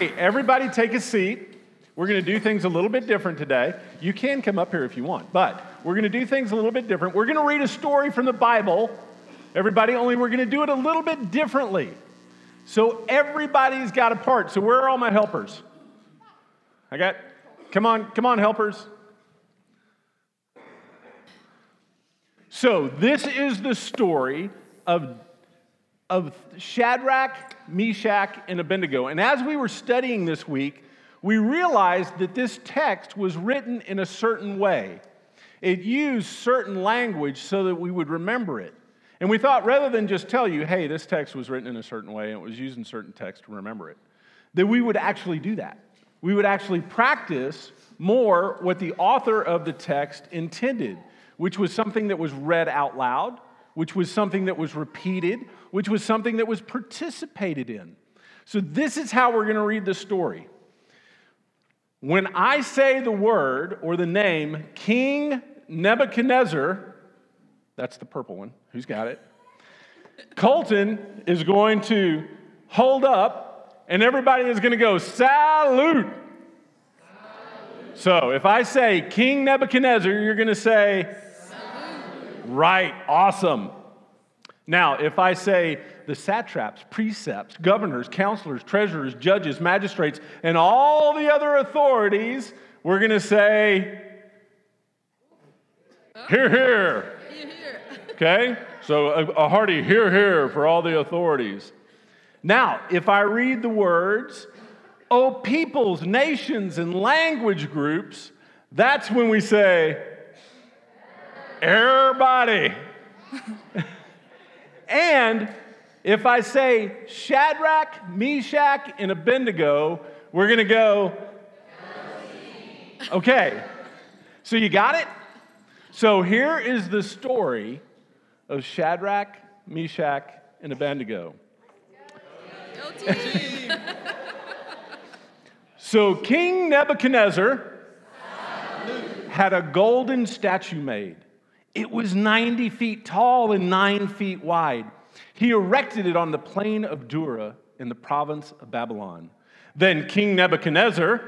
Hey, everybody take a seat. We're going to do things a little bit different today. You can come up here if you want, but we're going to do things a little bit different. We're going to read a story from the Bible. Everybody, only we're going to do it a little bit differently. So everybody's got a part. So where are all my helpers? I got, come on, come on, helpers. So this is the story of, of Shadrach, Meshach, and Abednego. And as we were studying this week, we realized that this text was written in a certain way. It used certain language so that we would remember it. And we thought rather than just tell you, hey, this text was written in a certain way and it was used in certain text to remember it, that we would actually do that. We would actually practice more what the author of the text intended, which was something that was read out loud, which was something that was repeated, which was something that was participated in. So, this is how we're going to read the story. When I say the word or the name King Nebuchadnezzar, that's the purple one. Who's got it? Colton is going to hold up, and everybody is going to go, Salute. So if I say King Nebuchadnezzar, you're going to say. Right, awesome. Now, if I say the satraps, prefects, governors, counselors, treasurers, judges, magistrates, and all the other authorities, we're going to say, Hear, hear. Okay? So a, a hearty hear, hear for all the authorities. Now, if I read the words, oh, peoples, nations, and language groups, that's when we say, everybody. and if I say Shadrach, Meshach, and Abednego, we're going to go, okay. So you got it? So here is the story of Shadrach, Meshach, and Abednego. so King Nebuchadnezzar had a golden statue made. It was 90 feet tall and 9 feet wide. He erected it on the plain of Dura in the province of Babylon. Then King Nebuchadnezzar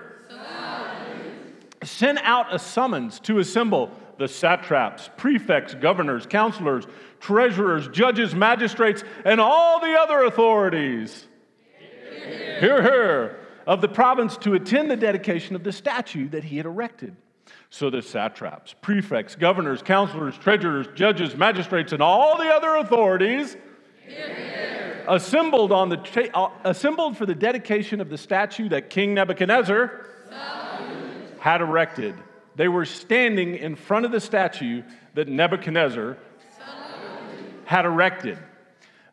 sent out a summons to assemble the satraps, prefects, governors, counselors, treasurers, judges, magistrates, and all the other authorities. Hear, hear. hear, Of the province to attend the dedication of the statue that he had erected. So the satraps, prefects, governors, counselors, treasurers, judges, magistrates, and all the other authorities assembled, on the uh, assembled for the dedication of the statue that King Nebuchadnezzar had erected. They were standing in front of the statue that Nebuchadnezzar had erected.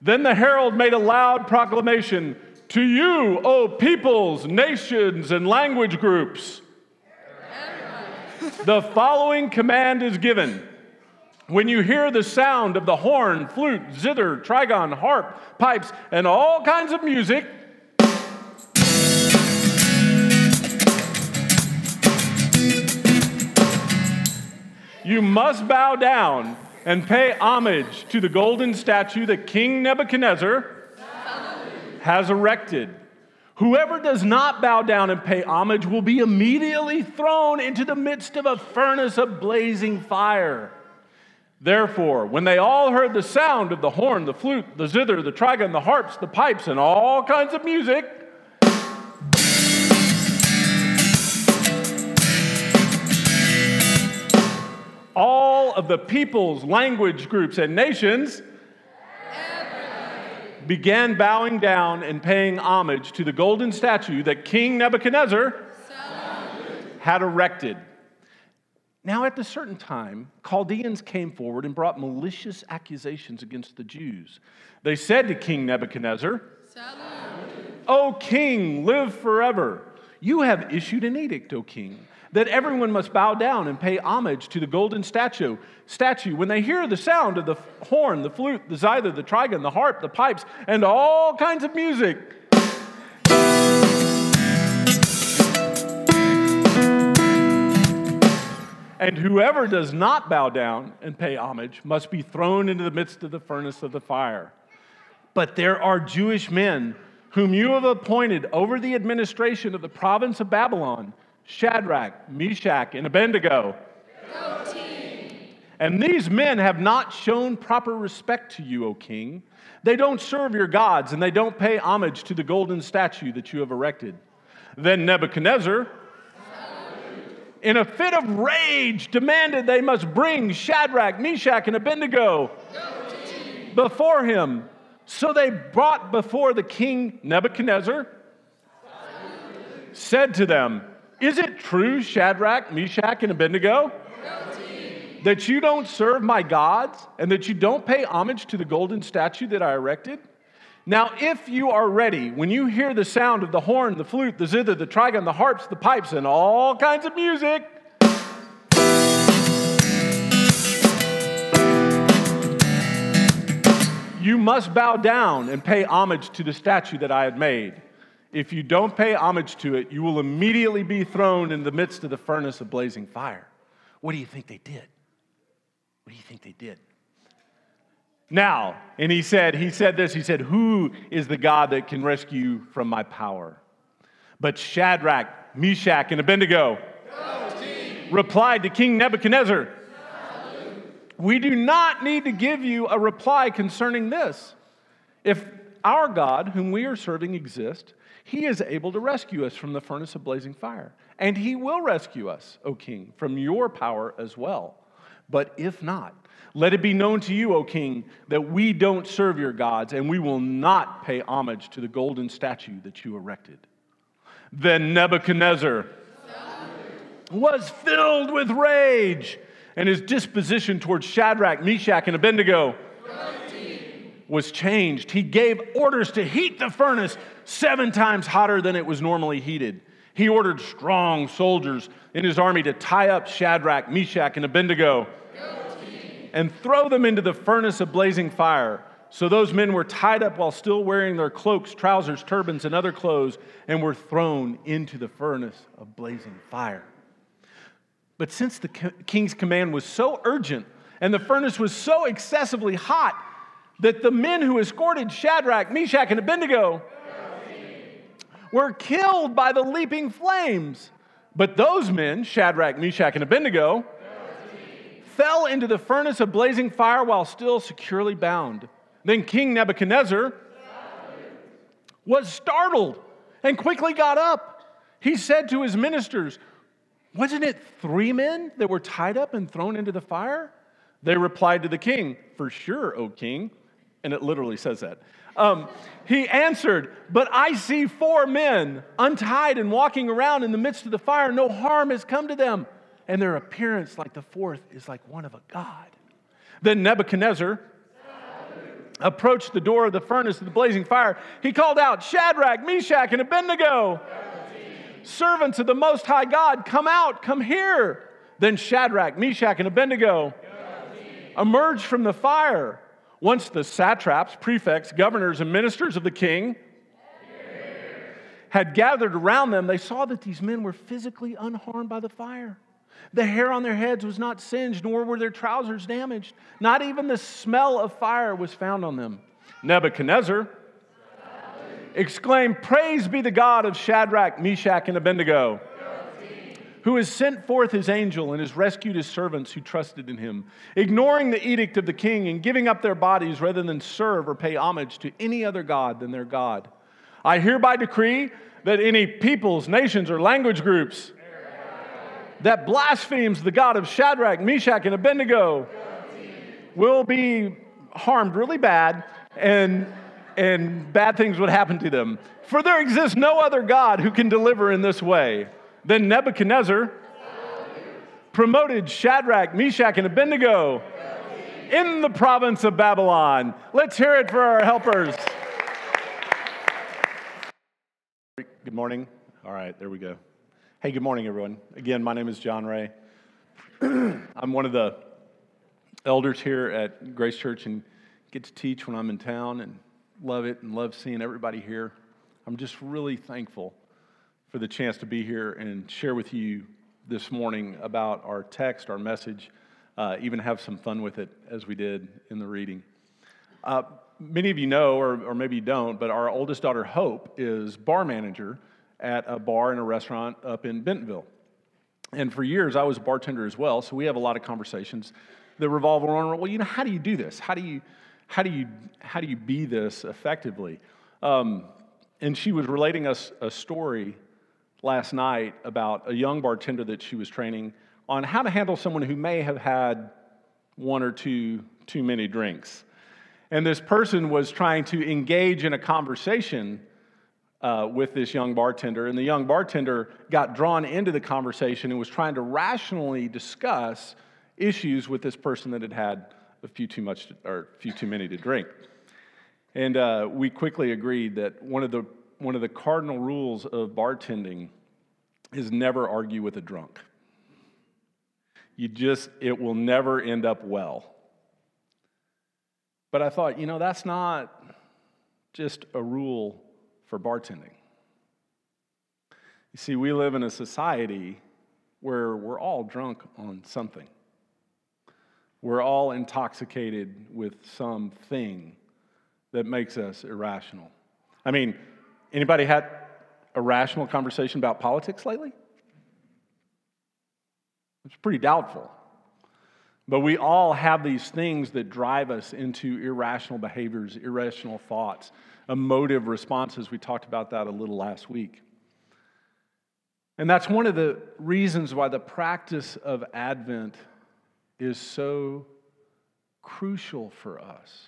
Then the herald made a loud proclamation To you, O peoples, nations, and language groups, the following command is given. When you hear the sound of the horn, flute, zither, trigon, harp, pipes, and all kinds of music, you must bow down and pay homage to the golden statue that King Nebuchadnezzar has erected. Whoever does not bow down and pay homage will be immediately thrown into the midst of a furnace of blazing fire. Therefore, when they all heard the sound of the horn, the flute, the zither, the trigon, the harps, the pipes, and all kinds of music, all of the peoples, language groups, and nations began bowing down and paying homage to the golden statue that King Nebuchadnezzar had erected. Now, at a certain time, Chaldeans came forward and brought malicious accusations against the Jews. They said to King Nebuchadnezzar, O king, live forever. You have issued an edict, O king that everyone must bow down and pay homage to the golden statue. Statue when they hear the sound of the horn, the flute, the zither, the trigon, the harp, the pipes, and all kinds of music. And whoever does not bow down and pay homage must be thrown into the midst of the furnace of the fire. But there are Jewish men whom you have appointed over the administration of the province of Babylon, Shadrach, Meshach, and Abednego. And these men have not shown proper respect to you, O king. They don't serve your gods, and they don't pay homage to the golden statue that you have erected. Then Nebuchadnezzar, in a fit of rage, demanded they must bring Shadrach, Meshach, and Abednego before him. So they brought before the king Nebuchadnezzar, said to them, Is it true, Shadrach, Meshach, and Abednego? that you don't serve my gods and that you don't pay homage to the golden statue that I erected? Now, if you are ready, when you hear the sound of the horn, the flute, the zither, the trigon, the harps, the pipes, and all kinds of music, you must bow down and pay homage to the statue that I had made. If you don't pay homage to it, you will immediately be thrown in the midst of the furnace of blazing fire. What do you think they did? What do you think they did? Now, and he said, he said this, he said, Who is the God that can rescue you from my power? But Shadrach, Meshach, and Abednego replied to King Nebuchadnezzar, We do not need to give you a reply concerning this. If our God, whom we are serving, exists, he is able to rescue us from the furnace of blazing fire. And he will rescue us, O king, from your power as well. But if not, let it be known to you, O king, that we don't serve your gods, and we will not pay homage to the golden statue that you erected. Then Nebuchadnezzar was filled with rage, and his disposition towards Shadrach, Meshach, and Abednego was changed. He gave orders to heat the furnace seven times hotter than it was normally heated. He ordered strong soldiers in his army to tie up Shadrach, Meshach, and Abednego and throw them into the furnace of blazing fire. So those men were tied up while still wearing their cloaks, trousers, turbans, and other clothes, and were thrown into the furnace of blazing fire. But since the king's command was so urgent and the furnace was so excessively hot that the men who escorted Shadrach, Meshach, and Abednego were killed by the leaping flames. But those men, Shadrach, Meshach, and Abednego, fell into the furnace of blazing fire while still securely bound. Then King Nebuchadnezzar was startled and quickly got up. He said to his ministers, Wasn't it three men that were tied up and thrown into the fire? They replied to the king, For sure, O king. And it literally says that. Um, he answered, But I see four men untied and walking around in the midst of the fire. No harm has come to them and their appearance, like the fourth, is like one of a god. Then Nebuchadnezzar approached the door of the furnace of the blazing fire. He called out, Shadrach, Meshach, and Abednego, servants of the Most High God, come out, come here. Then Shadrach, Meshach, and Abednego emerged from the fire. Once the satraps, prefects, governors, and ministers of the king had gathered around them, they saw that these men were physically unharmed by the fire. The hair on their heads was not singed, nor were their trousers damaged. Not even the smell of fire was found on them. Nebuchadnezzar exclaimed, Praise be the God of Shadrach, Meshach, and Abednego, who has sent forth his angel and has rescued his servants who trusted in him, ignoring the edict of the king and giving up their bodies rather than serve or pay homage to any other God than their God. I hereby decree that any peoples, nations, or language groups that blasphemes the God of Shadrach, Meshach, and Abednego will be harmed really bad, and, and bad things would happen to them. For there exists no other God who can deliver in this way. Then Nebuchadnezzar promoted Shadrach, Meshach, and Abednego in the province of Babylon. Let's hear it for our helpers. Good morning. All right, there we go. Hey, good morning, everyone. Again, my name is John Ray. I'm one of the elders here at Grace Church and get to teach when I'm in town and love it and love seeing everybody here. I'm just really thankful for the chance to be here and share with you this morning about our text, our message, uh, even have some fun with it as we did in the reading. Uh, many of you know, or, or maybe you don't, but our oldest daughter, Hope, is bar manager at a bar and a restaurant up in Bentonville. And for years, I was a bartender as well, so we have a lot of conversations that revolve around, well, you know, how do you do this? How do you, how do you, how do you be this effectively? Um, and she was relating us a story last night about a young bartender that she was training on how to handle someone who may have had one or two too many drinks. And this person was trying to engage in a conversation uh, with this young bartender, and the young bartender got drawn into the conversation and was trying to rationally discuss issues with this person that had had a few too much to, or a few too many to drink. And uh, we quickly agreed that one of the one of the cardinal rules of bartending is never argue with a drunk. You just it will never end up well. But I thought, you know, that's not just a rule for bartending. You see, we live in a society where we're all drunk on something. We're all intoxicated with something that makes us irrational. I mean, anybody had a rational conversation about politics lately? It's pretty doubtful. But we all have these things that drive us into irrational behaviors, irrational thoughts, emotive responses. We talked about that a little last week. And that's one of the reasons why the practice of Advent is so crucial for us.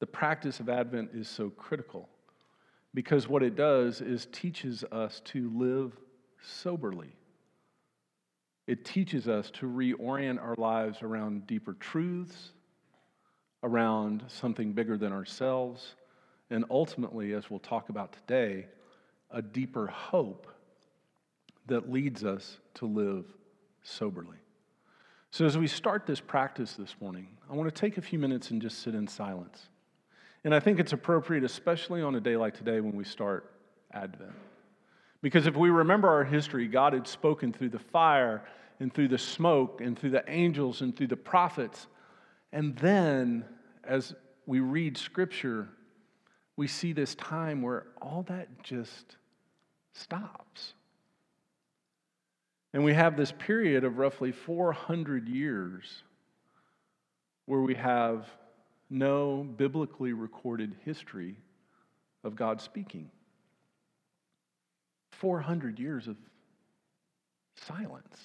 The practice of Advent is so critical because what it does is teaches us to live soberly. It teaches us to reorient our lives around deeper truths, around something bigger than ourselves, and ultimately, as we'll talk about today, a deeper hope that leads us to live soberly. So, as we start this practice this morning, I want to take a few minutes and just sit in silence. And I think it's appropriate, especially on a day like today when we start Advent. Because if we remember our history, God had spoken through the fire and through the smoke and through the angels and through the prophets. And then, as we read scripture, we see this time where all that just stops. And we have this period of roughly 400 years where we have no biblically recorded history of God speaking. 400 years of silence.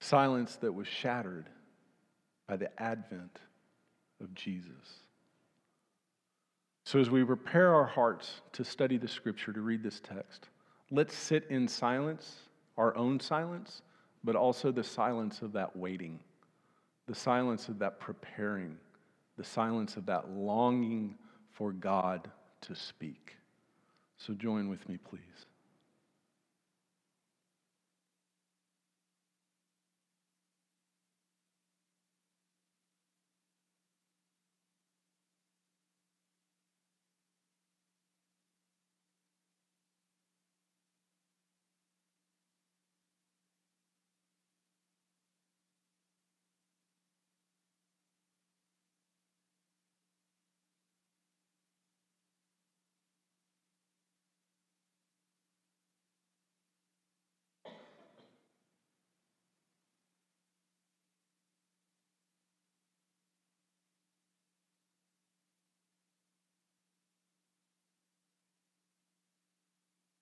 Silence that was shattered by the advent of Jesus. So, as we prepare our hearts to study the scripture, to read this text, let's sit in silence, our own silence, but also the silence of that waiting, the silence of that preparing, the silence of that longing for God to speak. So, join with me, please.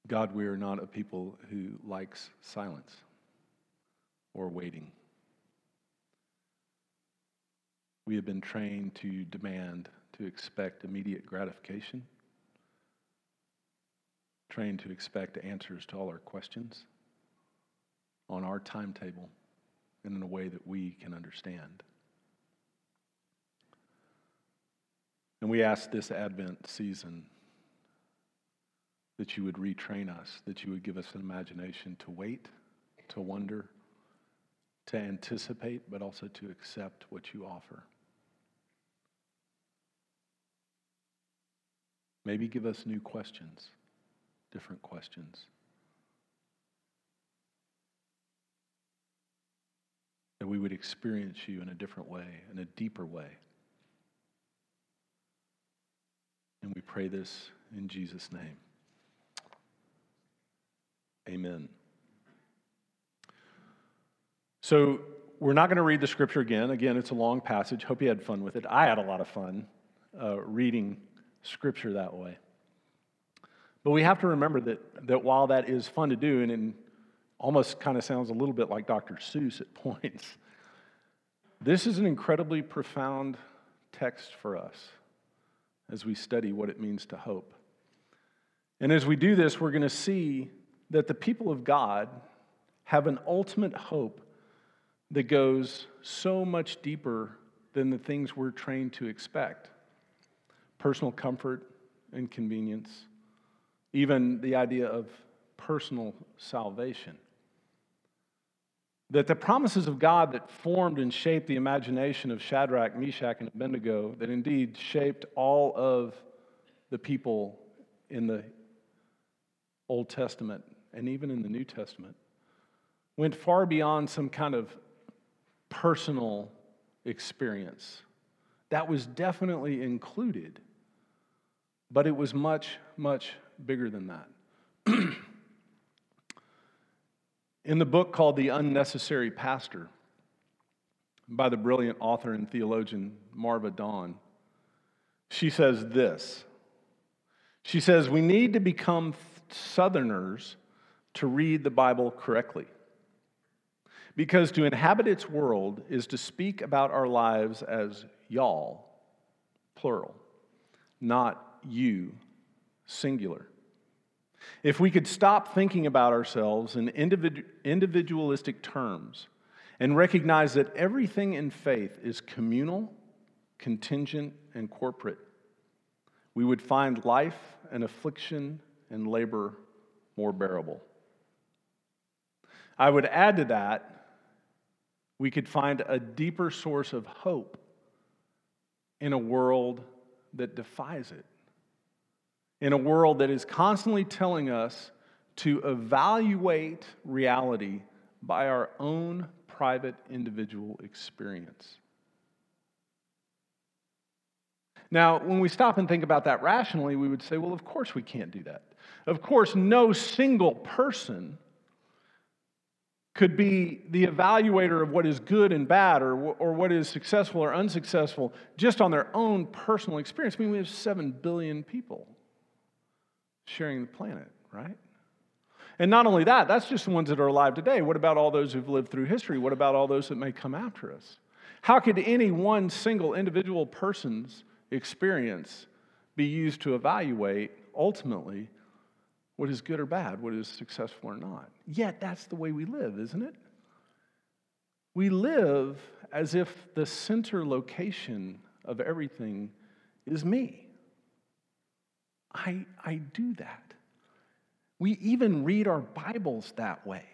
God, we are not a people who likes silence or waiting. We have been trained to demand, to expect immediate gratification, trained to expect answers to all our questions on our timetable and in a way that we can understand. And we ask this Advent season that you would retrain us, that you would give us an imagination to wait, to wonder, to anticipate, but also to accept what you offer. Maybe give us new questions, different questions. That we would experience you in a different way, in a deeper way, And we pray this in Jesus' name. Amen. So, we're not going to read the scripture again. Again, it's a long passage. Hope you had fun with it. I had a lot of fun uh, reading scripture that way. But we have to remember that, that while that is fun to do, and it almost kind of sounds a little bit like Dr. Seuss at points, this is an incredibly profound text for us as we study what it means to hope. And as we do this, we're going to see that the people of God have an ultimate hope that goes so much deeper than the things we're trained to expect personal comfort and convenience, even the idea of personal salvation. That the promises of God that formed and shaped the imagination of Shadrach, Meshach, and Abednego, that indeed shaped all of the people in the Old Testament and even in the New Testament, went far beyond some kind of personal experience. That was definitely included, but it was much, much bigger than that. In the book called The Unnecessary Pastor by the brilliant author and theologian Marva Dawn, she says this. She says, We need to become Southerners to read the Bible correctly. Because to inhabit its world is to speak about our lives as y'all, plural, not you, singular. If we could stop thinking about ourselves in individualistic terms and recognize that everything in faith is communal, contingent, and corporate, we would find life and affliction and labor more bearable. I would add to that we could find a deeper source of hope in a world that defies it, in a world that is constantly telling us to evaluate reality by our own private individual experience. Now, when we stop and think about that rationally, we would say, well, of course we can't do that. Of course, no single person could be the evaluator of what is good and bad or, or what is successful or unsuccessful just on their own personal experience. I mean, we have 7 billion people sharing the planet, right? And not only that, that's just the ones that are alive today. What about all those who've lived through history? What about all those that may come after us? How could any one single individual person's experience be used to evaluate ultimately what is good or bad, what is successful or not. Yet that's the way we live, isn't it? We live as if the center location of everything is me. I, I do that. We even read our Bibles that way.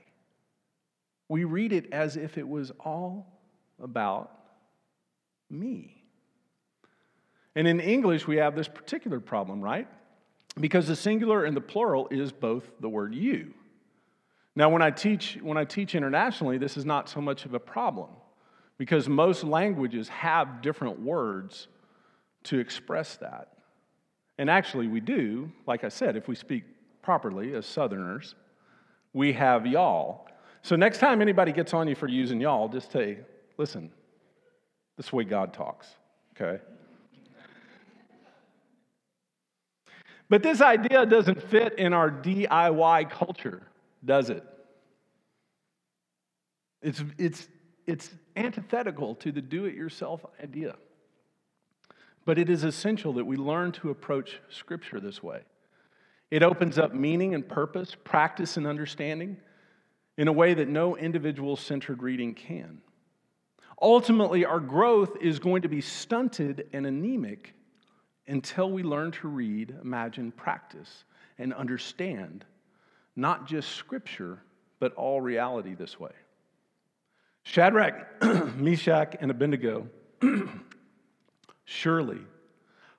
We read it as if it was all about me. And in English, we have this particular problem, right? Because the singular and the plural is both the word you. Now, when I teach, when I teach internationally, this is not so much of a problem because most languages have different words to express that. And actually, we do, like I said, if we speak properly as Southerners, we have y'all. So, next time anybody gets on you for using y'all, just say, listen, this is the way God talks, okay? But this idea doesn't fit in our DIY culture, does it? It's, it's, it's antithetical to the do it yourself idea. But it is essential that we learn to approach Scripture this way. It opens up meaning and purpose, practice and understanding in a way that no individual centered reading can. Ultimately, our growth is going to be stunted and anemic until we learn to read, imagine, practice, and understand not just Scripture, but all reality this way. Shadrach, Meshach, and Abednego surely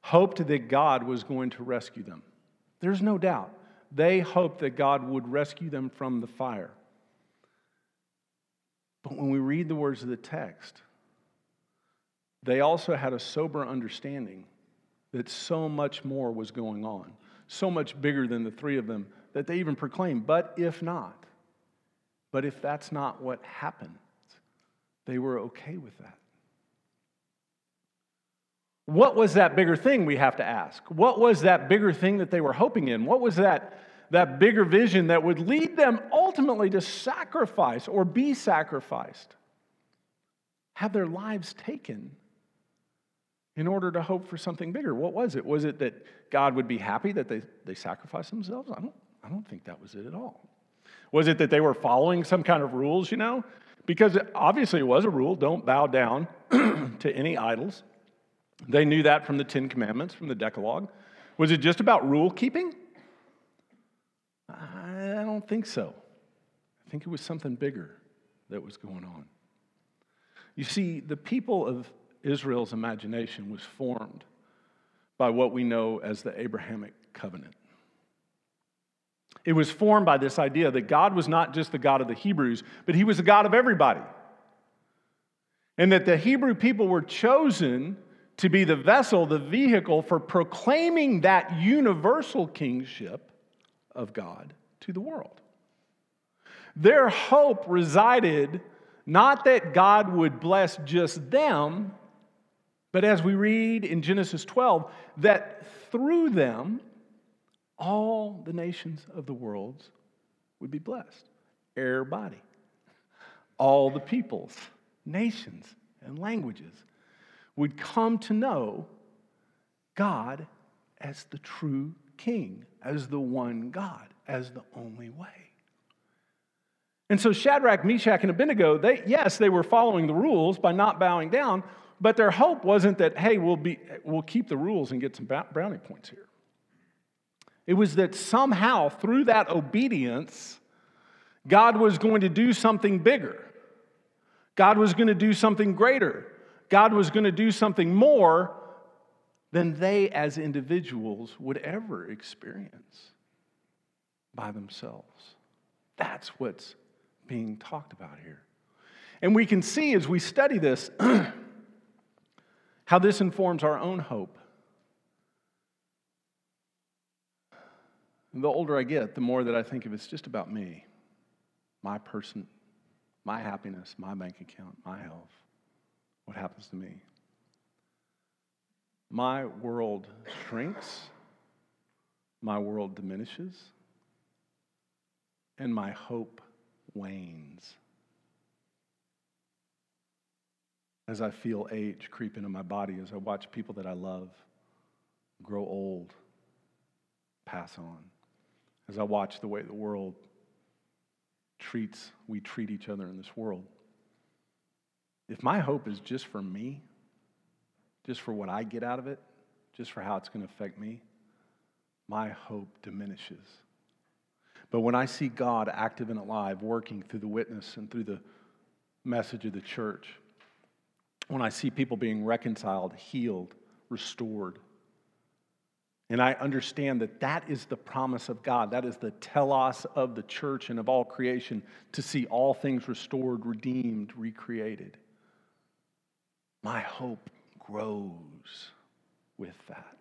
hoped that God was going to rescue them. There's no doubt. They hoped that God would rescue them from the fire. But when we read the words of the text, they also had a sober understanding that so much more was going on, so much bigger than the three of them, that they even proclaimed, but if not, but if that's not what happened, they were okay with that. What was that bigger thing we have to ask? What was that bigger thing that they were hoping in? What was that, that bigger vision that would lead them ultimately to sacrifice or be sacrificed? Have their lives taken in order to hope for something bigger. What was it? Was it that God would be happy that they, they sacrificed themselves? I don't, I don't think that was it at all. Was it that they were following some kind of rules, you know? Because it obviously it was a rule don't bow down to any idols. They knew that from the Ten Commandments, from the Decalogue. Was it just about rule keeping? I don't think so. I think it was something bigger that was going on. You see, the people of Israel's imagination was formed by what we know as the Abrahamic covenant. It was formed by this idea that God was not just the God of the Hebrews, but He was the God of everybody. And that the Hebrew people were chosen to be the vessel, the vehicle for proclaiming that universal kingship of God to the world. Their hope resided not that God would bless just them, but as we read in Genesis 12, that through them, all the nations of the world would be blessed. Everybody. All the peoples, nations, and languages would come to know God as the true king, as the one God, as the only way. And so Shadrach, Meshach, and Abednego, they, yes, they were following the rules by not bowing down, but their hope wasn't that, hey, we'll, be, we'll keep the rules and get some brownie points here. It was that somehow, through that obedience, God was going to do something bigger. God was going to do something greater. God was going to do something more than they as individuals would ever experience by themselves. That's what's being talked about here. And we can see as we study this how this informs our own hope. The older I get, the more that I think of it's just about me, my person, my happiness, my bank account, my health what happens to me? My world shrinks, my world diminishes, and my hope wanes. As I feel age creep into my body, as I watch people that I love grow old, pass on, as I watch the way the world treats, we treat each other in this world. If my hope is just for me, just for what I get out of it, just for how it's going to affect me, my hope diminishes. But when I see God active and alive, working through the witness and through the message of the church, when I see people being reconciled, healed, restored, and I understand that that is the promise of God. That is the telos of the church and of all creation to see all things restored, redeemed, recreated. My hope grows with that.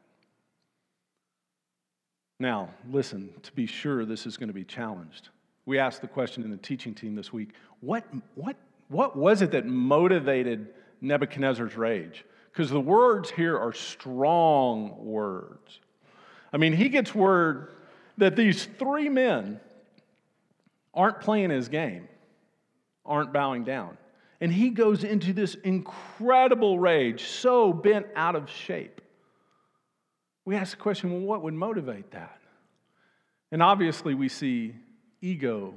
Now, listen, to be sure this is going to be challenged. We asked the question in the teaching team this week what, what, what was it that motivated Nebuchadnezzar's rage? Because the words here are strong words. I mean, he gets word that these three men aren't playing his game, aren't bowing down. And he goes into this incredible rage, so bent out of shape. We ask the question well, what would motivate that? And obviously, we see ego,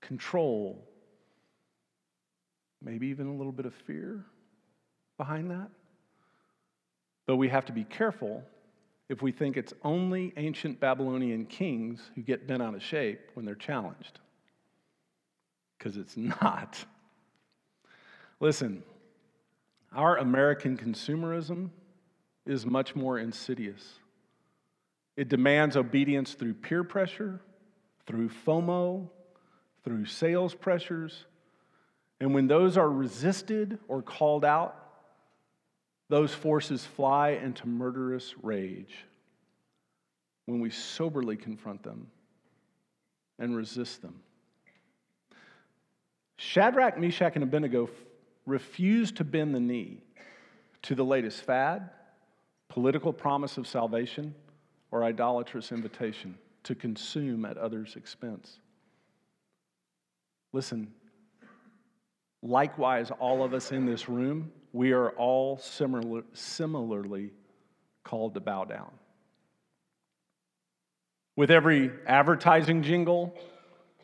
control, maybe even a little bit of fear behind that. But we have to be careful if we think it's only ancient Babylonian kings who get bent out of shape when they're challenged. Because it's not. Listen, our American consumerism is much more insidious. It demands obedience through peer pressure, through FOMO, through sales pressures. And when those are resisted or called out, those forces fly into murderous rage when we soberly confront them and resist them. Shadrach, Meshach, and Abednego refused to bend the knee to the latest fad, political promise of salvation, or idolatrous invitation to consume at others' expense. Listen, likewise, all of us in this room, we are all similar, similarly called to bow down. With every advertising jingle,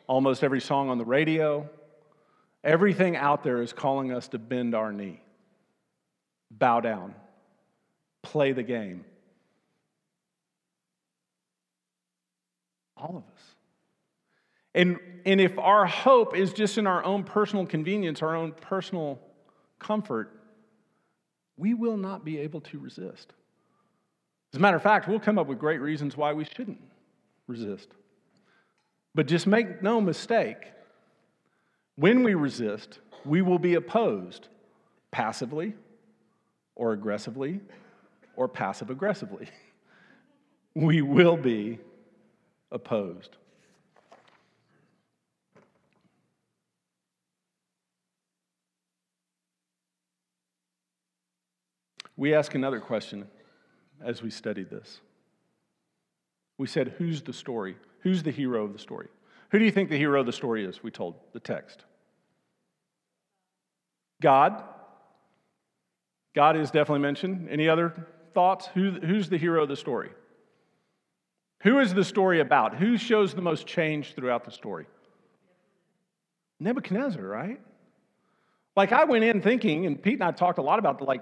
almost every song on the radio, everything out there is calling us to bend our knee, bow down, play the game. All of us. And, and if our hope is just in our own personal convenience, our own personal comfort, we will not be able to resist. As a matter of fact, we'll come up with great reasons why we shouldn't resist. But just make no mistake, when we resist, we will be opposed passively or aggressively or passive aggressively. We will be opposed. We ask another question as we studied this. We said, Who's the story? Who's the hero of the story? Who do you think the hero of the story is? We told the text. God. God is definitely mentioned. Any other thoughts? Who, who's the hero of the story? Who is the story about? Who shows the most change throughout the story? Nebuchadnezzar, right? Like I went in thinking, and Pete and I talked a lot about the like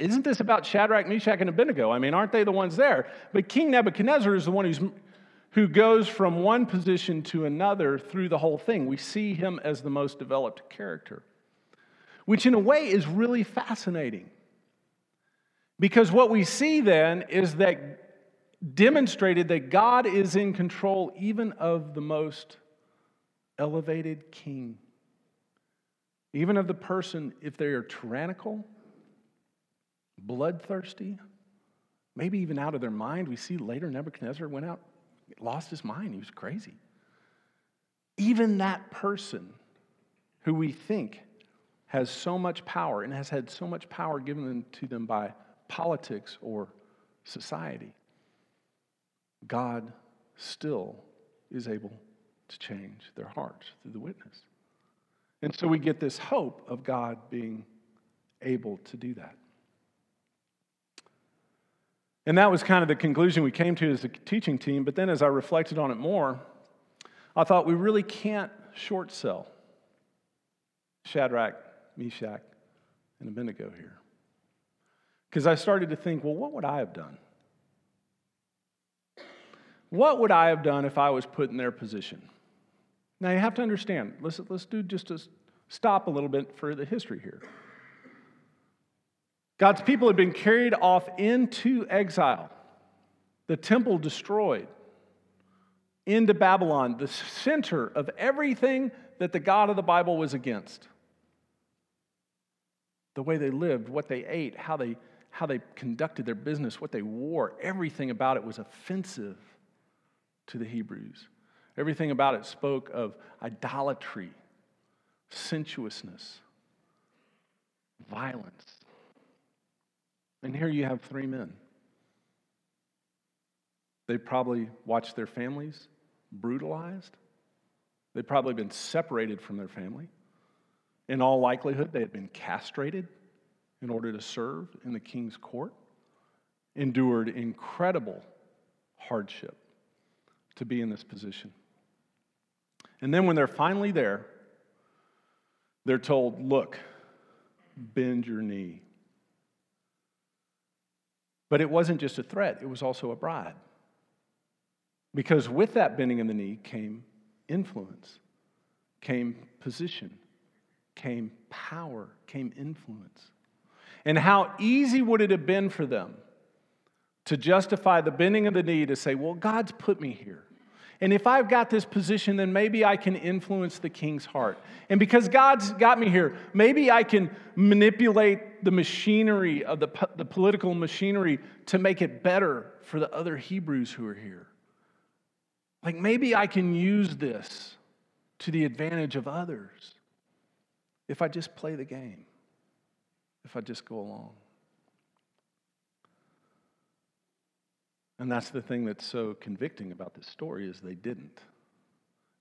isn't this about Shadrach, Meshach, and Abednego? I mean, aren't they the ones there? But King Nebuchadnezzar is the one who's, who goes from one position to another through the whole thing. We see him as the most developed character, which in a way is really fascinating. Because what we see then is that demonstrated that God is in control even of the most elevated king, even of the person, if they are tyrannical bloodthirsty, maybe even out of their mind. We see later Nebuchadnezzar went out, lost his mind. He was crazy. Even that person who we think has so much power and has had so much power given to them by politics or society, God still is able to change their hearts through the witness. And so we get this hope of God being able to do that. And that was kind of the conclusion we came to as a teaching team. But then as I reflected on it more, I thought we really can't short sell Shadrach, Meshach, and Abednego here. Because I started to think, well, what would I have done? What would I have done if I was put in their position? Now you have to understand, let's, let's do just a stop a little bit for the history here. God's people had been carried off into exile, the temple destroyed, into Babylon, the center of everything that the God of the Bible was against. The way they lived, what they ate, how they, how they conducted their business, what they wore, everything about it was offensive to the Hebrews. Everything about it spoke of idolatry, sensuousness, violence. And here you have three men. They probably watched their families brutalized. They'd probably been separated from their family. In all likelihood, they had been castrated in order to serve in the king's court, endured incredible hardship to be in this position. And then when they're finally there, they're told, Look, bend your knee. But it wasn't just a threat, it was also a bribe. Because with that bending of the knee came influence, came position, came power, came influence. And how easy would it have been for them to justify the bending of the knee to say, Well, God's put me here. And if I've got this position, then maybe I can influence the king's heart. And because God's got me here, maybe I can manipulate the machinery of the, the political machinery to make it better for the other Hebrews who are here. Like maybe I can use this to the advantage of others if I just play the game, if I just go along. And that's the thing that's so convicting about this story is they didn't.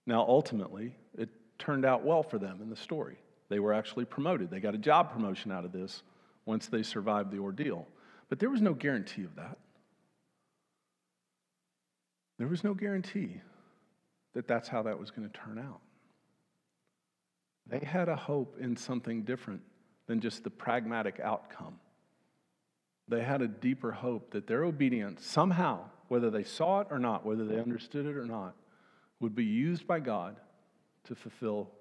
Now ultimately, it turned out well for them in the story. They were actually promoted. They got a job promotion out of this once they survived the ordeal. But there was no guarantee of that. There was no guarantee that that's how that was going to turn out. They had a hope in something different than just the pragmatic outcome. They had a deeper hope that their obedience, somehow, whether they saw it or not, whether they understood it or not, would be used by God to fulfill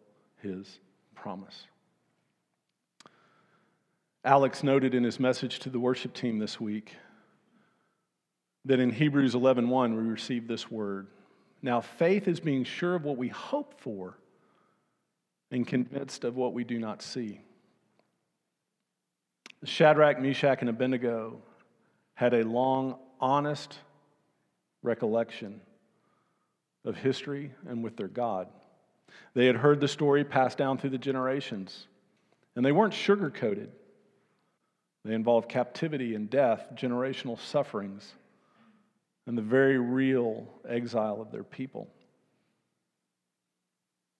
his promise. Alex noted in his message to the worship team this week that in Hebrews 11:1 we receive this word. Now faith is being sure of what we hope for and convinced of what we do not see. Shadrach, Meshach, and Abednego had a long, honest recollection of history and with their God. They had heard the story passed down through the generations, and they weren't sugar coated. They involved captivity and death, generational sufferings, and the very real exile of their people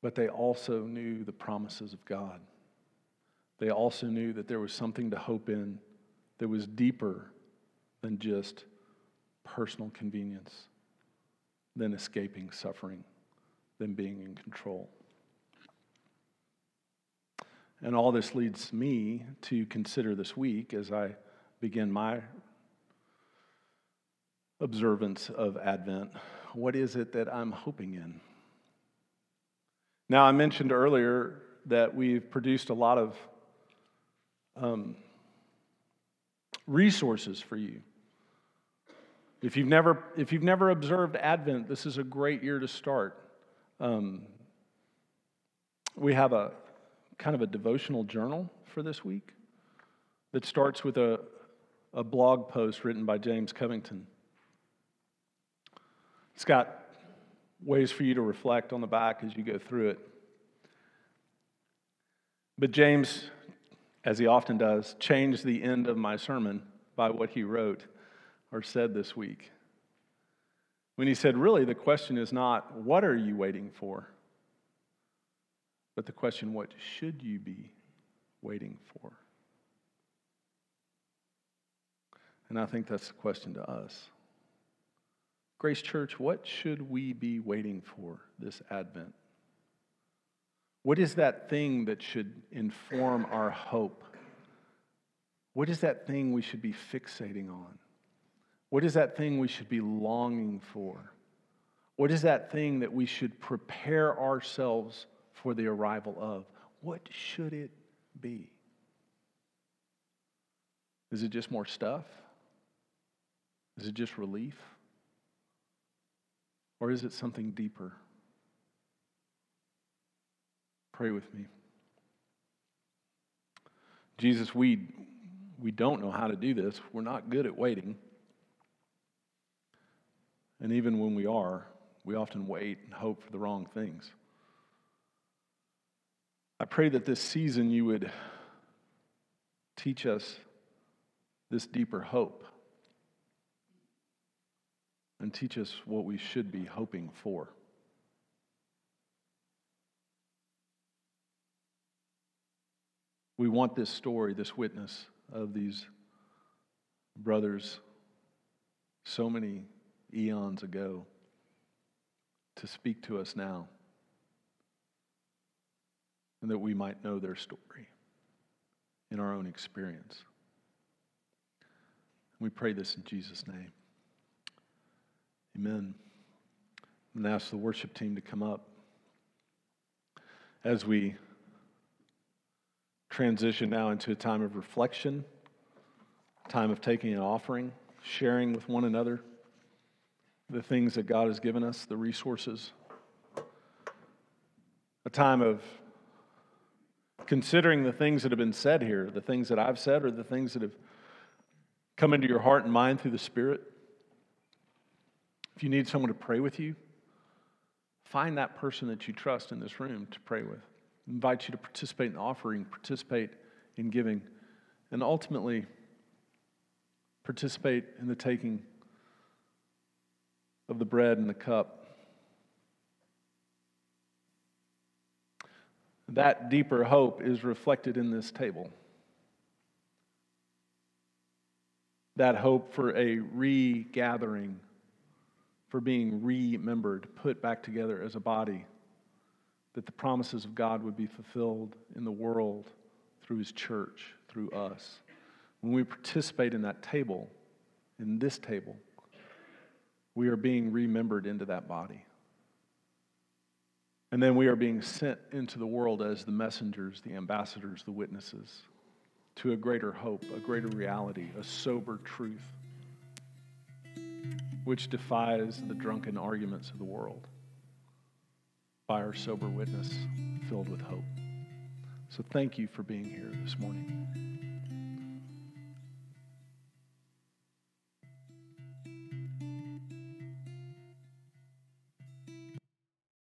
but they also knew the promises of God. They also knew that there was something to hope in that was deeper than just personal convenience, than escaping suffering, than being in control. And all this leads me to consider this week as I begin my observance of Advent what is it that I'm hoping in? Now, I mentioned earlier that we've produced a lot of um, resources for you. If you've, never, if you've never observed Advent, this is a great year to start. Um, we have a kind of a devotional journal for this week that starts with a, a blog post written by James Covington. It's got ways for you to reflect on the back as you go through it. But James, as he often does, changed the end of my sermon by what he wrote or said this week. When he said, really, the question is not, what are you waiting for? But the question, what should you be waiting for? And I think that's the question to us. Grace Church, what should we be waiting for this Advent? What is that thing that should inform our hope? What is that thing we should be fixating on? What is that thing we should be longing for? What is that thing that we should prepare ourselves for the arrival of? What should it be? Is it just more stuff? Is it just relief? Or is it something deeper? Pray with me. Jesus, we, we don't know how to do this. We're not good at waiting. And even when we are, we often wait and hope for the wrong things. I pray that this season you would teach us this deeper hope and teach us what we should be hoping for. We want this story, this witness of these brothers so many eons ago to speak to us now and that we might know their story in our own experience. We pray this in Jesus' name. Amen. I'm going to ask the worship team to come up as we transition now into a time of reflection, time of taking an offering, sharing with one another the things that God has given us, the resources, a time of considering the things that have been said here, the things that I've said, or the things that have come into your heart and mind through the Spirit. If you need someone to pray with you, find that person that you trust in this room to pray with. I invite you to participate in offering, participate in giving, and ultimately participate in the taking of the bread and the cup. That deeper hope is reflected in this table. That hope for a regathering, for being remembered, put back together as a body, that the promises of God would be fulfilled in the world through His church, through us. When we participate in that table, in this table, we are being remembered into that body. And then we are being sent into the world as the messengers, the ambassadors, the witnesses to a greater hope, a greater reality, a sober truth, which defies the drunken arguments of the world by our sober witness filled with hope. So thank you for being here this morning.